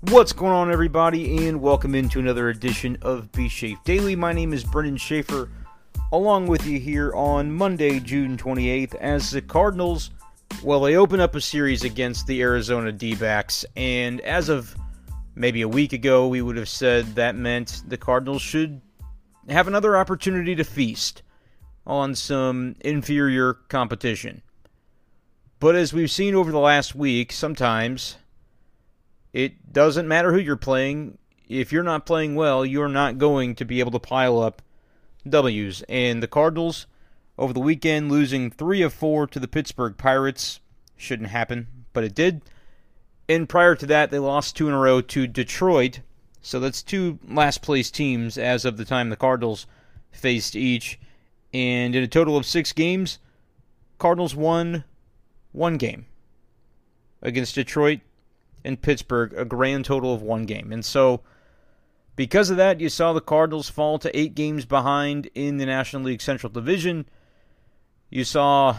What's going on, everybody, and welcome into another edition of B Shape Daily. My name is Brendan Schaefer, along with you here on Monday, June 28th, as the Cardinals, well, they open up a series against the Arizona D backs, and as of maybe a week ago, we would have said that meant the Cardinals should have another opportunity to feast on some inferior competition. But as we've seen over the last week, sometimes it doesn't matter who you're playing. If you're not playing well, you're not going to be able to pile up W's. And the Cardinals, over the weekend, losing three of four to the Pittsburgh Pirates. Shouldn't happen, but it did. And prior to that, they lost two in a row to Detroit. So that's two last place teams as of the time the Cardinals faced each. And in a total of six games, Cardinals won one game against Detroit and Pittsburgh, a grand total of one game. And so, because of that, you saw the Cardinals fall to eight games behind in the National League Central Division. You saw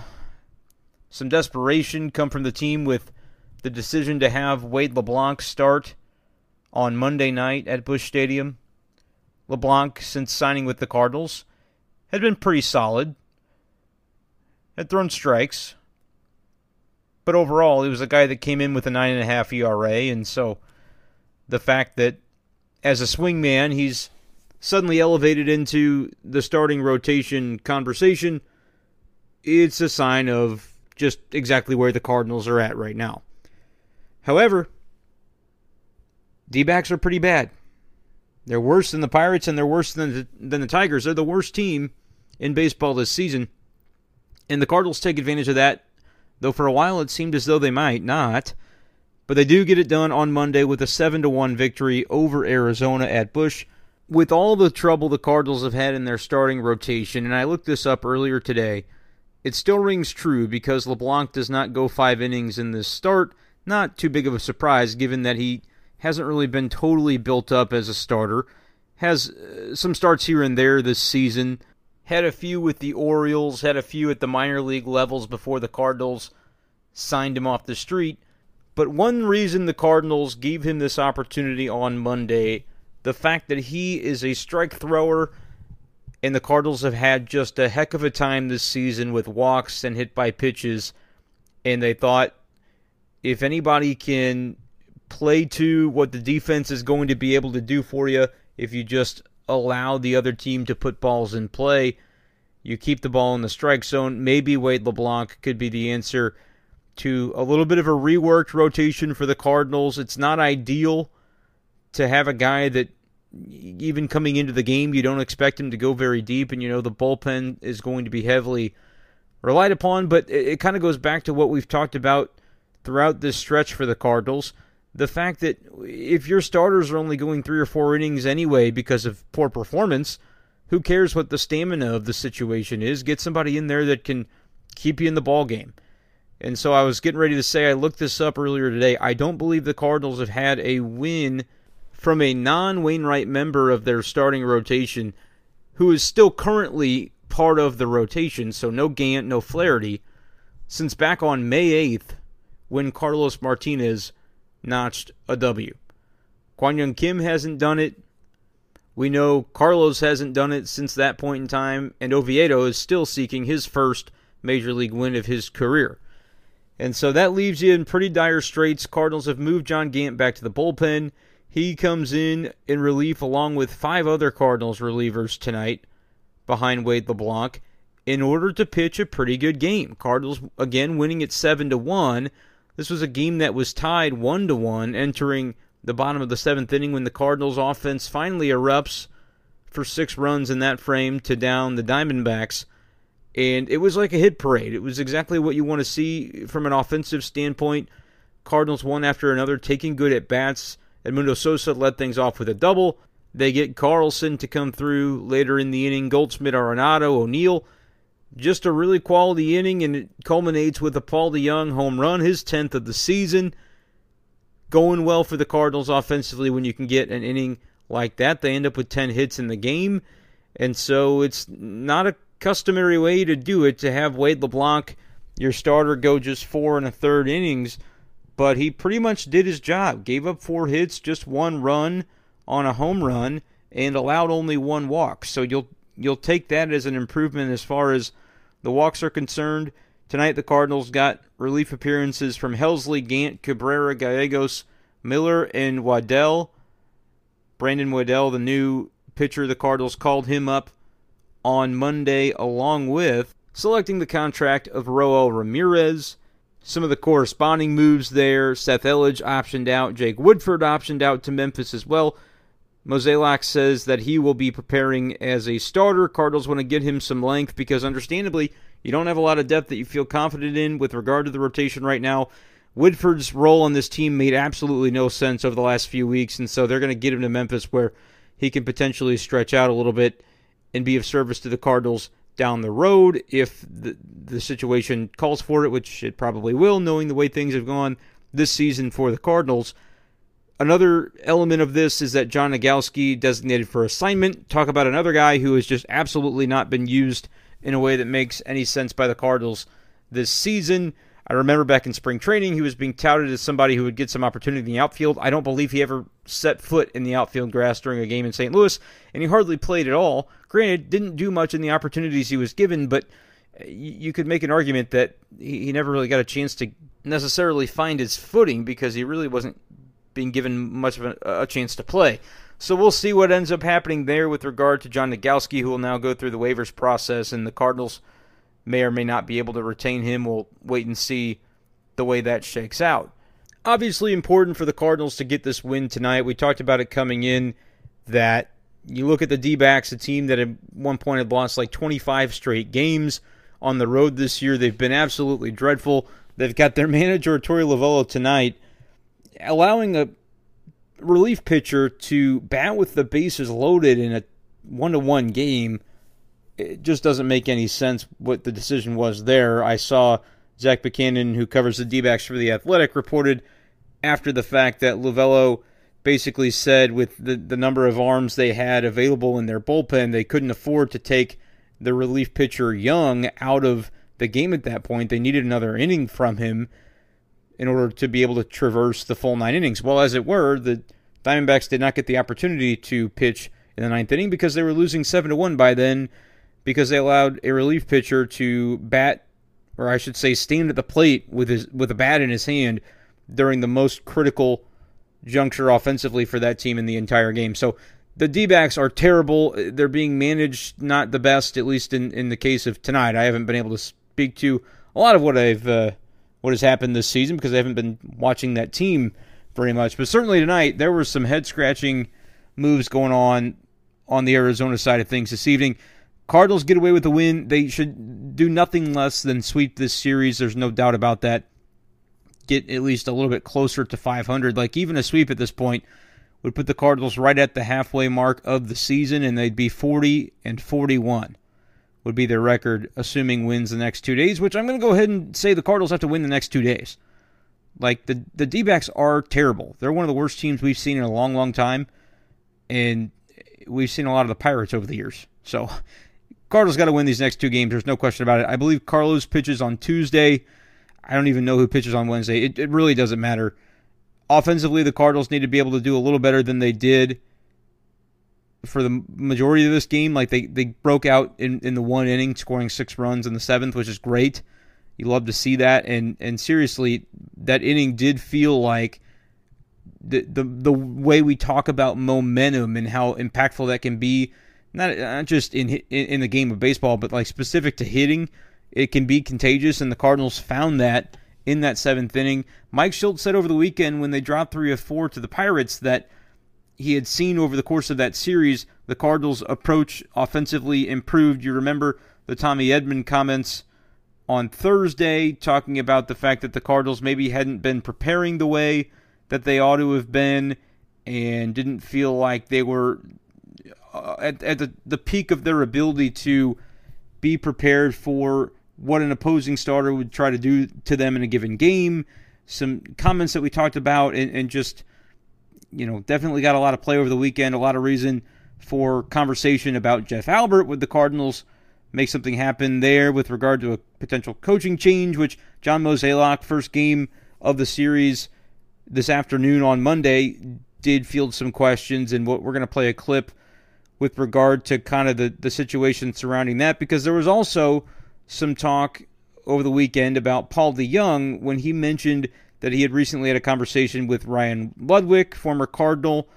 some desperation come from the team with the decision to have Wade LeBlanc start on Monday night at Busch Stadium. LeBlanc, since signing with the Cardinals, had been pretty solid, had thrown strikes, but overall, he was a guy that came in with a nine and a half ERA, and so the fact that as a swing man, he's suddenly elevated into the starting rotation conversation, it's a sign of just exactly where the Cardinals are at right now. However, D backs are pretty bad. They're worse than the Pirates and they're worse than the, than the Tigers. They're the worst team in baseball this season. And the Cardinals take advantage of that though for a while it seemed as though they might not. But they do get it done on Monday with a 7 to 1 victory over Arizona at Busch. With all the trouble the Cardinals have had in their starting rotation, and I looked this up earlier today, it still rings true because LeBlanc does not go five innings in this start. Not too big of a surprise given that he hasn't really been totally built up as a starter. Has uh, some starts here and there this season, had a few with the Orioles, had a few at the minor league levels before the Cardinals signed him off the street. But one reason the Cardinals gave him this opportunity on Monday, the fact that he is a strike thrower, and the Cardinals have had just a heck of a time this season with walks and hit by pitches, and they thought if anybody can play to what the defense is going to be able to do for you, if you just allow the other team to put balls in play. You keep the ball in the strike zone. Maybe Wade LeBlanc could be the answer to a little bit of a reworked rotation for the Cardinals. It's not ideal to have a guy that even coming into the game you don't expect him to go very deep and you know the bullpen is going to be heavily relied upon but it, it kind of goes back to what we've talked about throughout this stretch for the Cardinals the fact that if your starters are only going three or four innings anyway because of poor performance, who cares what the stamina of the situation is? Get somebody in there that can keep you in the ball game. And so I was getting ready to say I looked this up earlier today. I don't believe the Cardinals have had a win from a non-Wainwright member of their starting rotation who is still currently part of the rotation, so no Gant, no Flaherty, since back on May 8th when Carlos Martinez notched a W. Kwang Hyun Kim hasn't done it. We know Carlos hasn't done it since that point in time, and Oviedo is still seeking his first major league win of his career. And so that leaves you in pretty dire straits. Cardinals have moved John Gant back to the bullpen. He comes in in relief along with five other Cardinals relievers tonight behind Wade LeBlanc in order to pitch a pretty good game. Cardinals again winning at 7 to 1 this was a game that was tied 1 to 1 entering the bottom of the 7th inning when the Cardinals offense finally erupts for 6 runs in that frame to down the Diamondbacks And it was like a hit parade. It was exactly what you want to see from an offensive standpoint. Cardinals one after another taking good at bats. Edmundo Sosa led things off with a double. They get Carlson to come through later in the inning. Goldschmidt, Arenado, O'Neill. Just a really quality inning, and it culminates with a Paul DeJong home run, his 10th of the season. Going well for the Cardinals offensively when you can get an inning like that. They end up with 10 hits in the game, and so it's not a customary way to do it to have Wade LeBlanc, your starter, go just four and a third innings, but he pretty much did his job. Gave up four hits, just one run on a home run and allowed only one walk. So you'll you'll take that as an improvement as far as the walks are concerned. Tonight the Cardinals got relief appearances from Helsley, Gant, Cabrera, Gallegos, Miller, and Waddell. Brandon Waddell, the new pitcher, the Cardinals called him up on Monday along with selecting the contract of Roel Ramirez. Some of the corresponding moves there. Seth Elledge optioned out. Jake Woodford optioned out to Memphis as well. Mozeliak says that he will be preparing as a starter. Cardinals want to get him some length because, understandably, you don't have a lot of depth that you feel confident in with regard to the rotation right now. Woodford's role on this team made absolutely no sense over the last few weeks, and so they're going to get him to Memphis where he can potentially stretch out a little bit and be of service to the Cardinals down the road if the, the situation calls for it, which it probably will, knowing the way things have gone this season for the Cardinals. Another element of this is that John Nogowski designated for assignment. Talk about another guy who has just absolutely not been used in a way that makes any sense by the Cardinals this season. I remember back in spring training, he was being touted as somebody who would get some opportunity in the outfield. I don't believe he ever set foot in the outfield grass during a game in St. Louis, and he hardly played at all. Granted, didn't do much in the opportunities he was given, but uh, you could make an argument that he never really got a chance to necessarily find his footing because he really wasn't being given much of a, a chance to play. So we'll see what ends up happening there with regard to John Nogowski, who will now go through the waivers process, and the Cardinals may or may not be able to retain him. We'll wait and see the way that shakes out. Obviously, important for the Cardinals to get this win tonight. We talked about it coming in that you look at the D backs, a team that at one point had lost like 25 straight games on the road this year. They've been absolutely dreadful. They've got their manager, Torey Lovullo, tonight allowing a relief pitcher to bat with the bases loaded in a one to one game, it just doesn't make any sense what the decision was there. I saw Zach Buchanan, who covers the D backs for The Athletic, reported after the fact that Lovullo basically said with the, the number of arms they had available in their bullpen, they couldn't afford to take the relief pitcher Young out of the game at that point. They needed another inning from him in order to be able to traverse the full nine innings. Well, as it were, the Diamondbacks did not get the opportunity to pitch in the ninth inning because they were losing seven to one by then because they allowed a relief pitcher to bat, or I should say, stand at the plate with his with a bat in his hand during the most critical juncture offensively for that team in the entire game. So the D backs are terrible. They're being managed not the best, at least in, in the case of tonight. I haven't been able to speak to a lot of what I've uh, what has happened this season because I haven't been watching that team very much. But certainly tonight, there were some head scratching moves going on on the Arizona side of things this evening. Cardinals get away with the win. They should do nothing less than sweep this series. There's no doubt about that. Get at least a little bit closer to 500. Like even a sweep at this point would put the Cardinals right at the halfway mark of the season, and they'd be 40 and 41 would be their record, assuming wins the next two days, which I'm going to go ahead and say the Cardinals have to win the next two days. Like, the, the D backs are terrible. They're one of the worst teams we've seen in a long, long time. And we've seen a lot of the Pirates over the years. So, Cardinals got to win these next two games. There's no question about it. I believe Carlos pitches on Tuesday. I don't even know who pitches on Wednesday. It, it really doesn't matter. Offensively, the Cardinals need to be able to do a little better than they did for the majority of this game. Like they, they broke out in, in the one inning, scoring six runs in the seventh, which is great. You love to see that. And and seriously, that inning did feel like the the the way we talk about momentum and how impactful that can be, not not just in in, in the game of baseball, but like specific to hitting, it can be contagious. And the Cardinals found that in that seventh inning. Mike Shildt said over the weekend when they dropped three of four to the Pirates that he had seen over the course of that series, the Cardinals' approach offensively improved. You remember the Tommy Edman comments on Thursday, talking about the fact that the Cardinals maybe hadn't been preparing the way that they ought to have been and didn't feel like they were uh, at, at the, the peak of their ability to be prepared for what an opposing starter would try to do to them in a given game. Some comments that we talked about, and, and just, you know, definitely got a lot of play over the weekend, a lot of reason for conversation about Jeff Albert with the Cardinals. Make something happen there with regard to a potential coaching change, which John Mozeliak, first game of the series this afternoon on Monday, did field some questions, and what we're going to play a clip with regard to kind of the, the situation surrounding that because there was also some talk over the weekend about Paul DeJong when he mentioned that he had recently had a conversation with Ryan Ludwick, former Cardinal,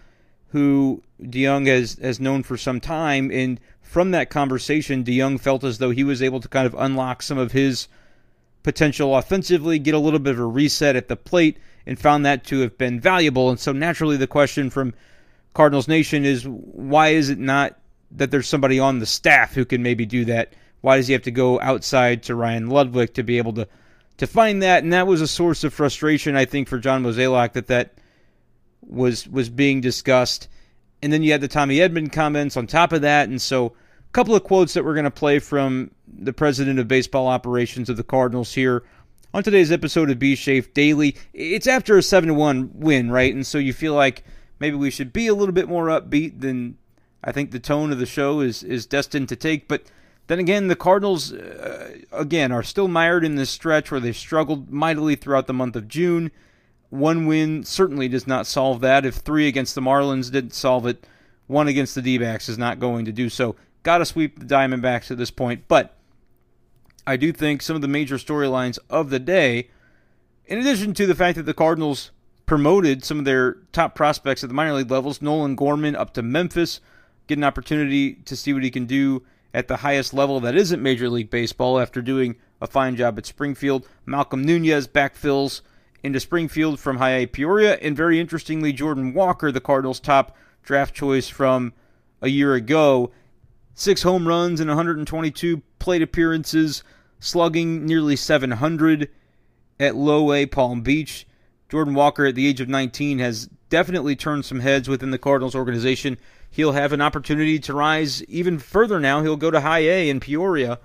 who DeJong has, has known for some time. And from that conversation, DeJong felt as though he was able to kind of unlock some of his potential offensively, get a little bit of a reset at the plate, and found that to have been valuable. And so naturally, the question from Cardinals Nation is why is it not that there's somebody on the staff who can maybe do that? Why does he have to go outside to Ryan Ludwick to be able to to find that? And that was a source of frustration, I think, for John Mozeliak that that was was being discussed. And then you had the Tommy Edman comments on top of that, and so a couple of quotes that we're going to play from the president of baseball operations of the Cardinals here on today's episode of B Shafe Daily. It's after a 7 1 win, right? And so you feel like maybe we should be a little bit more upbeat than I think the tone of the show is is destined to take. But then again, the Cardinals uh, again are still mired in this stretch where they've struggled mightily throughout the month of June. One win certainly does not solve that. If three against the Marlins didn't solve it, one against the D-backs is not going to do so. Got to sweep the Diamondbacks at this point, but I do think some of the major storylines of the day, in addition to the fact that the Cardinals promoted some of their top prospects at the minor league levels. Nolan Gorman up to Memphis, get an opportunity to see what he can do at the highest level that isn't Major League Baseball after doing a fine job at Springfield. Malcolm Nunez backfills into Springfield from High A Peoria, and very interestingly, Jordan Walker, the Cardinals' top draft choice from a year ago, six home runs and 122 plate appearances, slugging nearly 700 at Low A Palm Beach. Jordan Walker, at the age of 19, has definitely turned some heads within the Cardinals organization. He'll have an opportunity to rise even further now. He'll go to high A in Peoria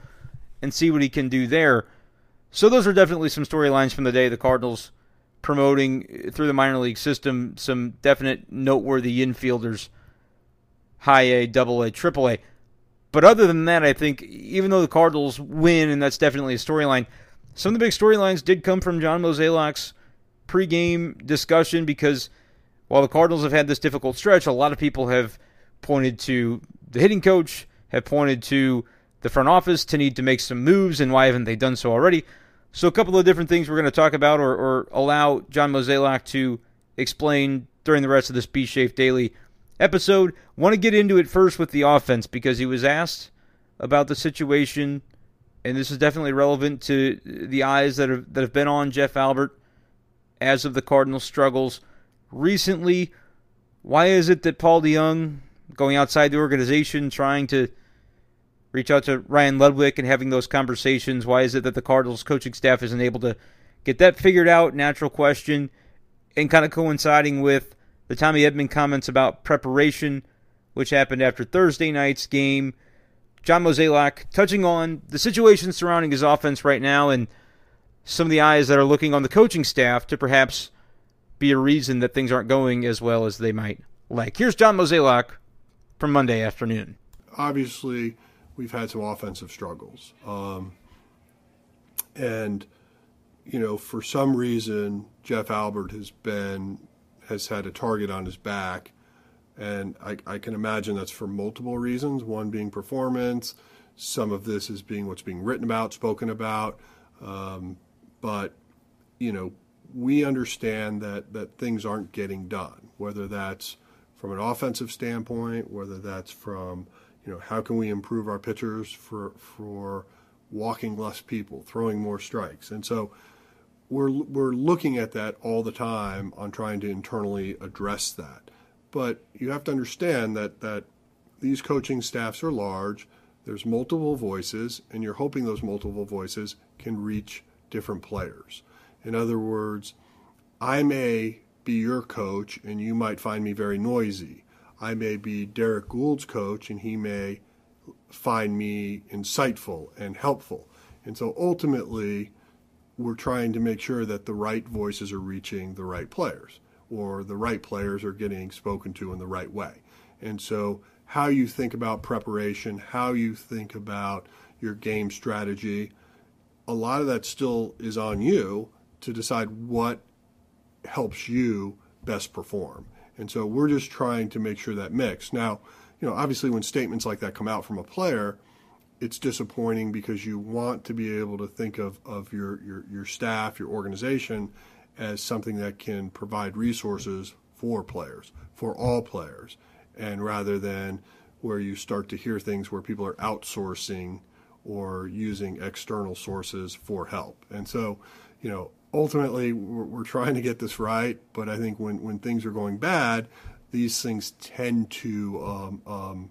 and see what he can do there. So, those are definitely some storylines from the day. The Cardinals promoting uh, through the minor league system some definite noteworthy infielders, high A, double A, triple A. But other than that, I think even though the Cardinals win, and that's definitely a storyline, some of the big storylines did come from John Mozeliak's pregame discussion because while the Cardinals have had this difficult stretch, a lot of people have pointed to the hitting coach, have pointed to the front office to need to make some moves, and why haven't they done so already? So, a couple of different things we're going to talk about or, or allow John Mozeliak to explain during the rest of this B Shafe Daily episode. Want to get into it first with the offense because he was asked about the situation, and this is definitely relevant to the eyes that have, that have been on Jeff Albert as of the Cardinals' struggles recently. Why is it that Paul DeJong, going outside the organization, trying to reach out to Ryan Ludwick and having those conversations, why is it that the Cardinals coaching staff isn't able to get that figured out? Natural question. And kind of coinciding with the Tommy Edman comments about preparation, which happened after Thursday night's game. John Mozeliak touching on the situation surrounding his offense right now and – some of the eyes that are looking on the coaching staff to perhaps be a reason that things aren't going as well as they might like. Here's John Mozeliak from Monday afternoon. Obviously, we've had some offensive struggles. Um, and, you know, for some reason, Jeff Albert has been, has had a target on his back. And I, I can imagine that's for multiple reasons. One being performance. Some of this is being what's being written about, spoken about. Um, but you know we understand that that things aren't getting done whether that's from an offensive standpoint whether that's from you know how can we improve our pitchers for for walking less people throwing more strikes and so we're we're looking at that all the time on trying to internally address that but you have to understand that that these coaching staffs are large There's multiple voices, and you're hoping those multiple voices can reach different players. In other words, I may be your coach, and you might find me very noisy. I may be Derrick Goold's coach, and he may find me insightful and helpful. And so ultimately, we're trying to make sure that the right voices are reaching the right players or the right players are getting spoken to in the right way. And so, how you think about preparation, how you think about your game strategy, a lot of that still is on you to decide what helps you best perform. And so, we're just trying to make sure that mix. Now, you know, obviously, when statements like that come out from a player, it's disappointing because you want to be able to think of, of your, your, your staff, your organization, as something that can provide resources for players, for all players, and rather than where you start to hear things where people are outsourcing or using external sources for help. And so, you know, ultimately we're, we're trying to get this right, but I think when, when things are going bad, these things tend to um, um,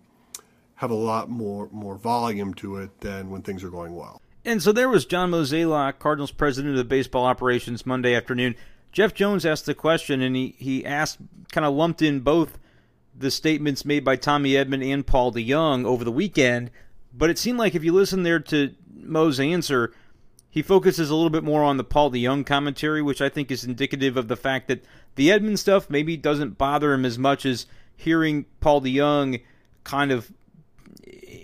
have a lot more more volume to it than when things are going well. And so there was John Mozeliak, Cardinals president of the baseball operations, Monday afternoon. Jeff Jones asked the question, and he, he asked, kind of lumped in both the statements made by Tommy Edman and Paul DeJong over the weekend. But it seemed like if you listen there to Mo's answer, he focuses a little bit more on the Paul DeJong commentary, which I think is indicative of the fact that the Edman stuff maybe doesn't bother him as much as hearing Paul DeJong kind of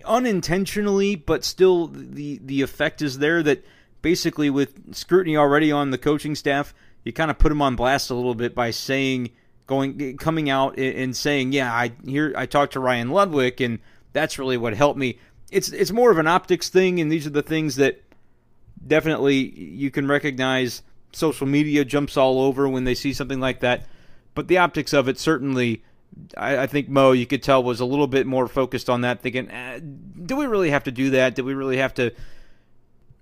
unintentionally, but still the the effect is there that basically with scrutiny already on the coaching staff, you kind of put him on blast a little bit by saying going coming out and saying, "Yeah, I here I talked to Ryan Ludwick and that's really what helped me." It's it's more of an optics thing and these are the things that definitely you can recognize social media jumps all over when they see something like that. But the optics of it certainly I, I, think Mo, you could tell, was a little bit more focused on that, thinking, eh, do we really have to do that? Do we really have to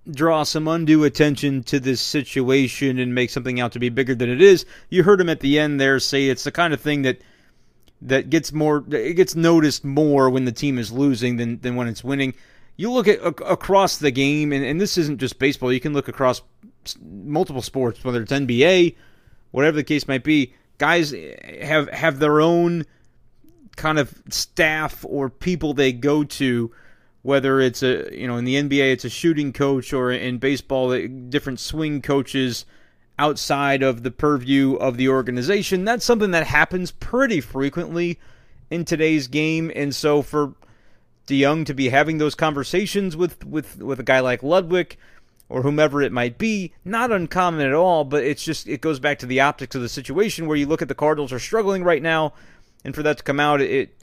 draw some undue attention to this situation and make something out to be bigger than it is? You heard him at the end there say it's the kind of thing that that gets more it gets noticed more when the team is losing than than when it's winning. You look at across the game, and, and this isn't just baseball. You can look across multiple sports, whether it's NBA, whatever the case might be. Guys have have their own kind of staff or people they go to whether it's a you know in the NBA it's a shooting coach or in baseball eh, different swing coaches outside of the purview of the organization. That's something that happens pretty frequently in today's game. And so for DeJong to be having those conversations with with with a guy like Ludwick or whomever it might be. Not uncommon at all, but it's just it goes back to the optics of the situation where you look at the Cardinals are struggling right now, and for that to come out, it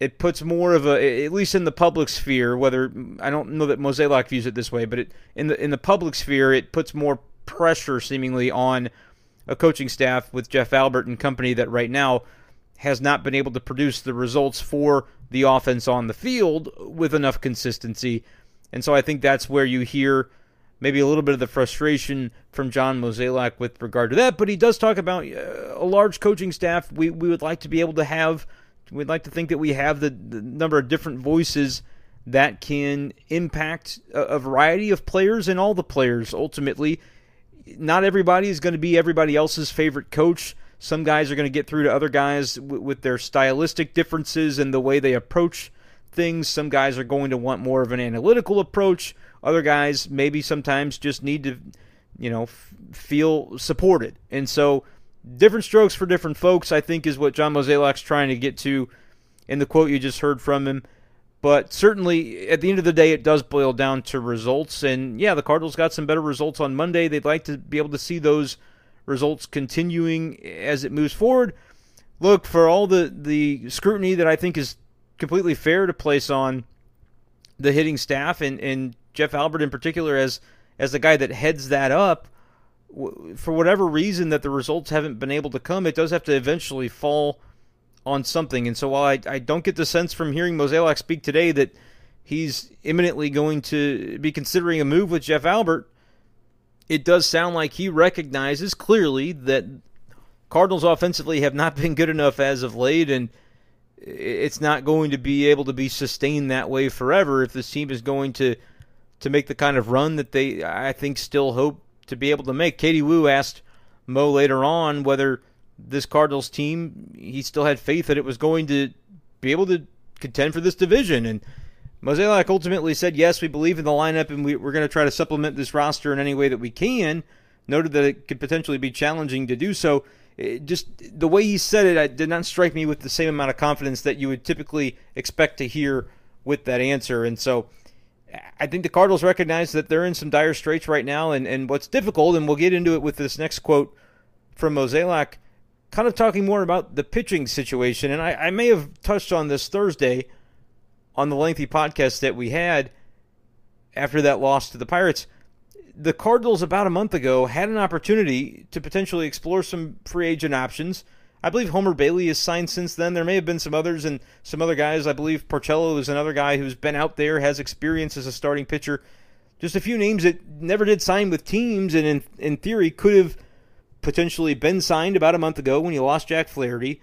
it puts more of a at least in the public sphere. Whether I don't know that Mozeliak views it this way, but it, in the in the public sphere, it puts more pressure seemingly on a coaching staff with Jeff Albert and company that right now has not been able to produce the results for the offense on the field with enough consistency. And so I think that's where you hear maybe a little bit of the frustration from John Mozeliak with regard to that. But he does talk about uh, a large coaching staff. We we would like to be able to have. We'd like to think that we have the, the number of different voices that can impact a, a variety of players and all the players ultimately. Not everybody is going to be everybody else's favorite coach. Some guys are going to get through to other guys w- with their stylistic differences and the way they approach things. Some guys are going to want more of an analytical approach other guys maybe sometimes just need to, you know, f- feel supported. And so, different strokes for different folks, I think, is what John Mozeliak's trying to get to in the quote you just heard from him. But certainly, at the end of the day, it does boil down to results. And yeah, the Cardinals got some better results on Monday. They'd like to be able to see those results continuing as it moves forward. Look, for all the, the scrutiny that I think is completely fair to place on the hitting staff and, and Jeff Albert in particular as as the guy that heads that up for whatever reason that the results haven't been able to come it does have to eventually fall on something and so while I, I don't get the sense from hearing Mozeliak speak today that he's imminently going to be considering a move with Jeff Albert it does sound like he recognizes clearly that Cardinals offensively have not been good enough as of late and it's not going to be able to be sustained that way forever if this team is going to to make the kind of run that they I think still hope to be able to make. Katie Woo asked Mo later on whether this Cardinals team he still had faith that it was going to be able to contend for this division and Mozeliak ultimately said yes we believe in the lineup and we, we're going to try to supplement this roster in any way that we can noted that it could potentially be challenging to do so it just the way he said it, it did not strike me with the same amount of confidence that you would typically expect to hear with that answer. And so I think the Cardinals recognize that they're in some dire straits right now. And, and what's difficult, and we'll get into it with this next quote from Mozeliak, kind of talking more about the pitching situation. And I, I may have touched on this Thursday on the lengthy podcast that we had after that loss to the Pirates the Cardinals about a month ago had an opportunity to potentially explore some free agent options. I believe Homer Bailey has signed since then. There may have been some others and some other guys. I believe Porcello is another guy who's been out there, has experience as a starting pitcher. Just a few names that never did sign with teams, and in in theory could have potentially been signed about a month ago when you lost Jack Flaherty.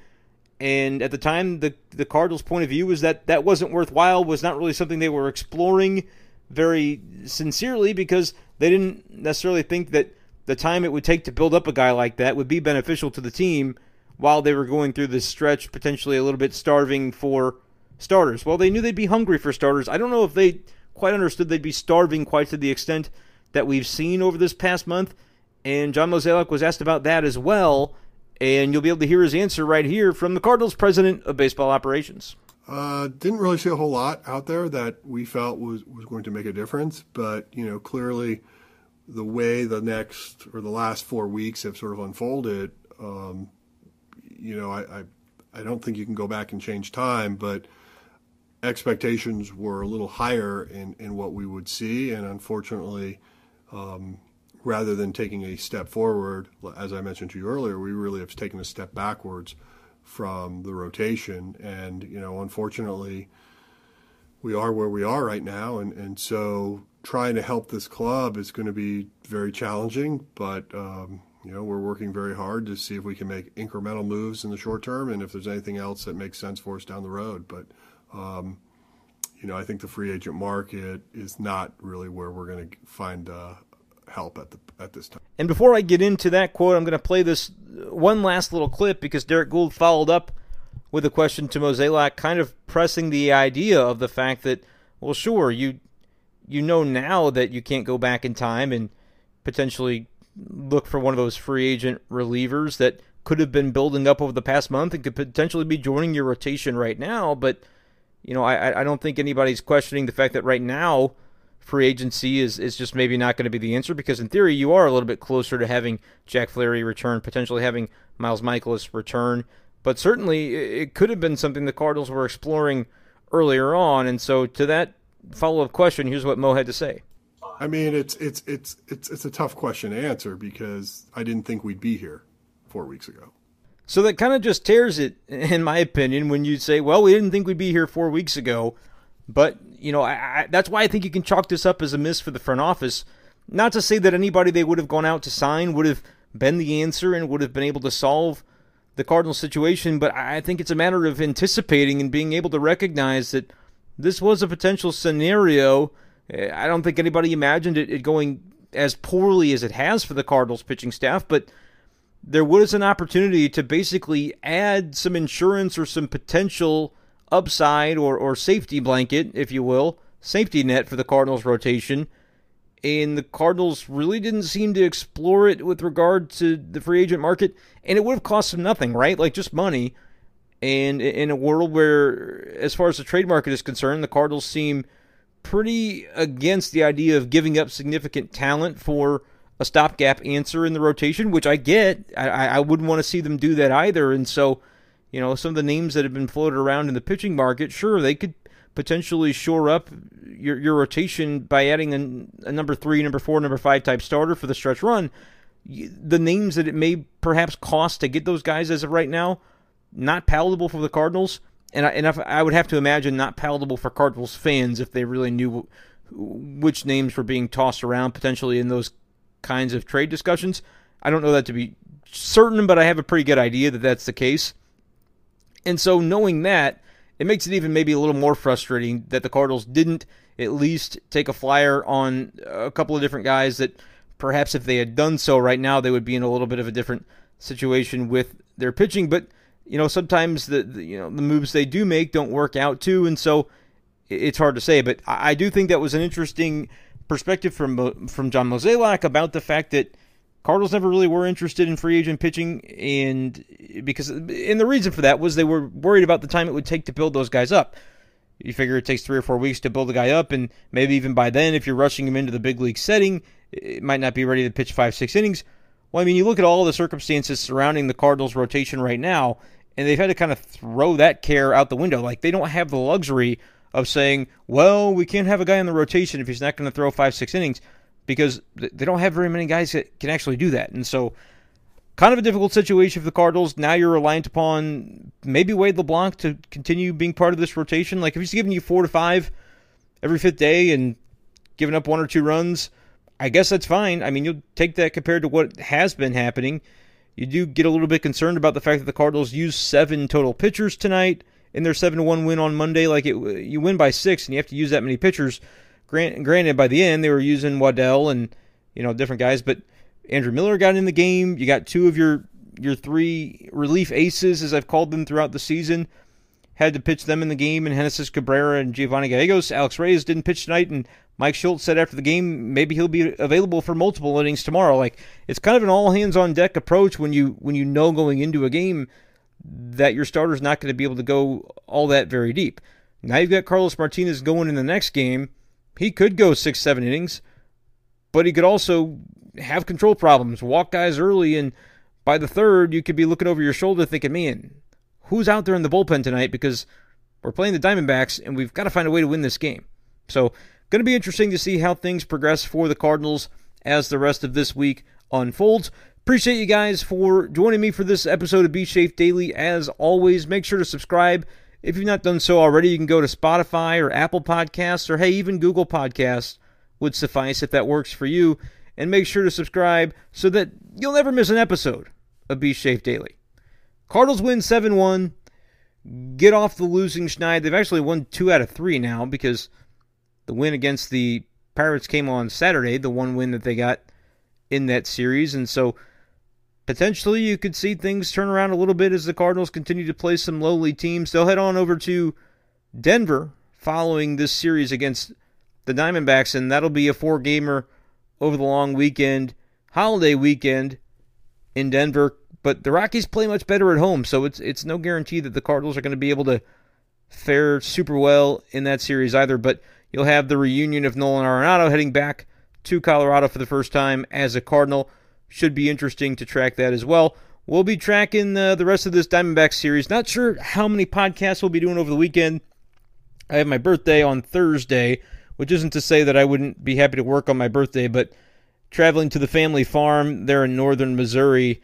And at the time, the the Cardinals' point of view was that that wasn't worthwhile. Was not really something they were exploring very sincerely because they didn't necessarily think that the time it would take to build up a guy like that would be beneficial to the team while they were going through this stretch, potentially a little bit starving for starters. Well, they knew they'd be hungry for starters. I don't know if they quite understood they'd be starving quite to the extent that we've seen over this past month. And John Mozeliak was asked about that as well. And you'll be able to hear his answer right here from the Cardinals president of baseball operations. Uh, didn't really see a whole lot out there that we felt was, was going to make a difference, but you know clearly the way the next or the last four weeks have sort of unfolded, um, you know, I, I, I don't think you can go back and change time, but expectations were a little higher in, in what we would see, and unfortunately, um, rather than taking a step forward, as I mentioned to you earlier, we really have taken a step backwards from the rotation. And, you know, unfortunately, we are where we are right now. And, and so trying to help this club is going to be very challenging. But, um, you know, we're working very hard to see if we can make incremental moves in the short term and if there's anything else that makes sense for us down the road. But, um, you know, I think the free agent market is not really where we're going to find uh, help at the at this time. And before I get into that quote, I'm going to play this one last little clip because Derrick Goold followed up with a question to Mozeliak, kind of pressing the idea of the fact that, well, sure, you you know now that you can't go back in time and potentially look for one of those free agent relievers that could have been building up over the past month and could potentially be joining your rotation right now. But you know, I I don't think anybody's questioning the fact that right now free agency is, is just maybe not going to be the answer because in theory you are a little bit closer to having Jack Flaherty return, potentially having Miles Mikolas return. But certainly it could have been something the Cardinals were exploring earlier on. And so to that follow up question, here's what Mo had to say. I mean, it's it's it's it's it's a tough question to answer because I didn't think we'd be here four weeks ago. So that kind of just tears it, in my opinion, when you say, "Well, we didn't think we'd be here four weeks ago." But you know, I, I, that's why I think you can chalk this up as a miss for the front office. Not to say that anybody they would have gone out to sign would have been the answer and would have been able to solve the Cardinal situation, but I think it's a matter of anticipating and being able to recognize that this was a potential scenario. Eh, I don't think anybody imagined it, it going as poorly as it has for the Cardinals pitching staff, but there was an opportunity to basically add some insurance or some potential upside or, or safety blanket, if you will, safety net for the Cardinals rotation. And the Cardinals really didn't seem to explore it with regard to the free agent market. And it would have cost them nothing, right? Like just money. And in a world where, as far as the trade market is concerned, the Cardinals seem pretty against the idea of giving up significant talent for a stopgap answer in the rotation, which I get. I, I wouldn't want to see them do that either. And so you know, some of the names that have been floated around in the pitching market, sure, they could potentially shore up your, your rotation by adding a, a number three, number four, number five type starter for the stretch run. The names that it may perhaps cost to get those guys as of right now, not palatable for the Cardinals, and I, and I would have to imagine not palatable for Cardinals fans if they really knew which names were being tossed around potentially in those kinds of trade discussions. I don't know that to be certain, but I have a pretty good idea that that's the case. And so, knowing that, it makes it even maybe a little more frustrating that the Cardinals didn't at least take a flyer on a couple of different guys that perhaps if they had done so right now, they would be in a little bit of a different situation with their pitching. But you know, sometimes the, the you know the moves they do make don't work out too, and so it's hard to say. But I, do think that was an interesting perspective from uh, from John Mozeliak about the fact that Cardinals never really were interested in free agent pitching, and because and the reason for that was they were worried about the time it would take to build those guys up. You figure it takes three or four weeks to build a guy up, and maybe even by then, if you're rushing him into the big league setting, it might not be ready to pitch five, six innings. Well, I mean, you look at all the circumstances surrounding the Cardinals' rotation right now, and they've had to kind of throw that care out the window. Like they don't have the luxury of saying, "Well, we can't have a guy in the rotation if he's not going to throw five, six innings," because they don't have very many guys that can actually do that. And so, kind of a difficult situation for the Cardinals. Now you're reliant upon maybe Wade LeBlanc to continue being part of this rotation. Like if he's giving you four to five every fifth day and giving up one or two runs, I guess that's fine. I mean, you'll take that compared to what has been happening. You do get a little bit concerned about the fact that the Cardinals used seven total pitchers tonight in their seven to one win on Monday. Like it, you win by six, and you have to use that many pitchers. Grant, granted, by the end they were using Waddell and you know different guys, but Andrew Miller got in the game. You got two of your your three relief aces, as I've called them throughout the season, had to pitch them in the game, and Genesis Cabrera and Giovanni Gallegos. Alex Reyes didn't pitch tonight, and Mike Shildt said after the game maybe he'll be available for multiple innings tomorrow. Like it's kind of an all hands on deck approach when you when you know going into a game that your starter's not going to be able to go all that very deep. Now you've got Carlos Martinez going in the next game. He could go six, seven innings, but he could also have control problems, walk guys early, and by the third, you could be looking over your shoulder thinking, man, who's out there in the bullpen tonight? Because we're playing the Diamondbacks and we've got to find a way to win this game. So Going to be interesting to see how things progress for the Cardinals as the rest of this week unfolds. Appreciate you guys for joining me for this episode of Be Safe Daily. As always, make sure to subscribe. If you've not done so already, you can go to Spotify or Apple Podcasts or hey, even Google Podcasts would suffice if that works for you. And make sure to subscribe so that you'll never miss an episode of Be Safe Daily. Cardinals win 7 1. Get off the losing schneid. They've actually won two out of three now because the win against the Pirates came on Saturday, the one win that they got in that series. And so potentially you could see things turn around a little bit as the Cardinals continue to play some lowly teams. They'll head on over to Denver following this series against the Diamondbacks, and that'll be a four gamer over the long weekend, holiday weekend in Denver. But the Rockies play much better at home, so it's it's no guarantee that the Cardinals are going to be able to fare super well in that series either. But You'll have the reunion of Nolan Arenado heading back to Colorado for the first time as a Cardinal. Should be interesting to track that as well. We'll be tracking uh, the rest of this Diamondback series. Not sure how many podcasts we'll be doing over the weekend. I have my birthday on Thursday, which isn't to say that I wouldn't be happy to work on my birthday, but traveling to the family farm there in northern Missouri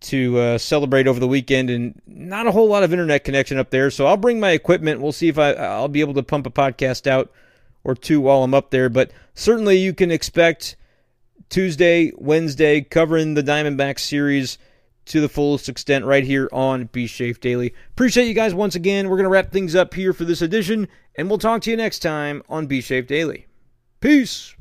to uh, celebrate over the weekend, and not a whole lot of internet connection up there. So I'll bring my equipment. We'll see if I, I'll be able to pump a podcast out or two while I'm up there. But certainly you can expect Tuesday, Wednesday, covering the Diamondback series to the fullest extent right here on Be Safe Daily. Appreciate you guys once again. We're going to wrap things up here for this edition, and we'll talk to you next time on Be Safe Daily. Peace.